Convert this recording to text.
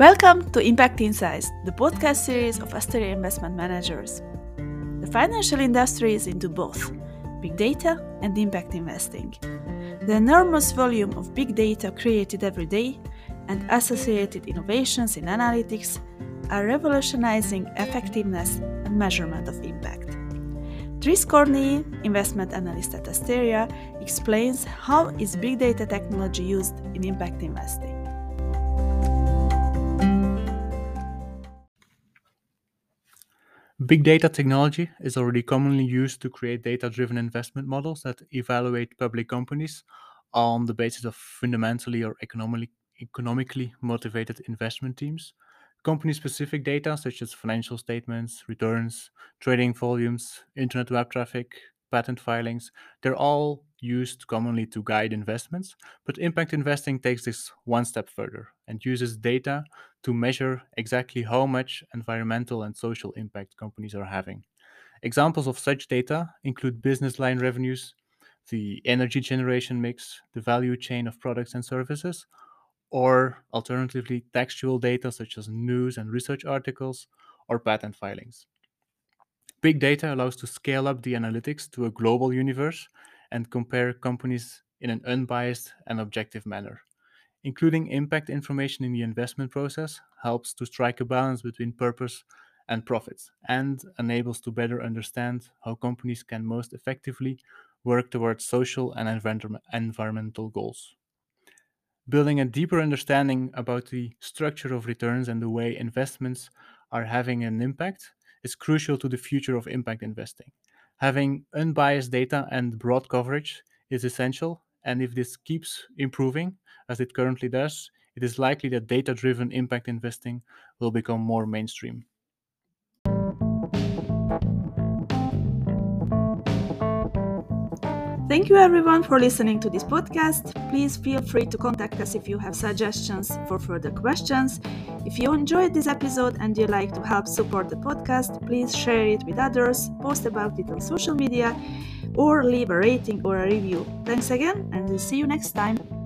Welcome to Impact Insights, the podcast series of Asteria Investment Managers. The financial industry is into both big data and impact investing. The enormous volume of big data created every day and associated innovations in analytics are revolutionizing effectiveness and measurement of impact. Dries Cornille, investment analyst at Asteria, explains how is big data technology used in impact investing. Big data technology is already commonly used to create data driven investment models that evaluate public companies on the basis of fundamentally or economically, economically motivated investment teams. Company specific data such as financial statements, returns, trading volumes, internet web traffic, patent filings, they're all used commonly to guide investments, but impact investing takes this one step further and uses data to measure exactly how much environmental and social impact companies are having. Examples of such data include business line revenues, the energy generation mix, the value chain of products and services, or alternatively, textual data such as news and research articles or patent filings. Big data allows to scale up the analytics to a global universe and compare companies in an unbiased and objective manner. Including impact information in the investment process helps to strike a balance between purpose and profits and enables to better understand how companies can most effectively work towards social and environmental goals. Building a deeper understanding about the structure of returns and the way investments are having an impact is crucial to the future of impact investing. Having unbiased data and broad coverage is essential, and if this keeps improving, as it currently does, it is likely that data driven impact investing will become more mainstream. Thank you everyone for listening to this podcast. Please feel free to contact us if you have suggestions for further questions. If you enjoyed this episode and you like to help support the podcast, please share it with others, post about it on social media, or leave a rating or a review. Thanks again, and we'll see you next time.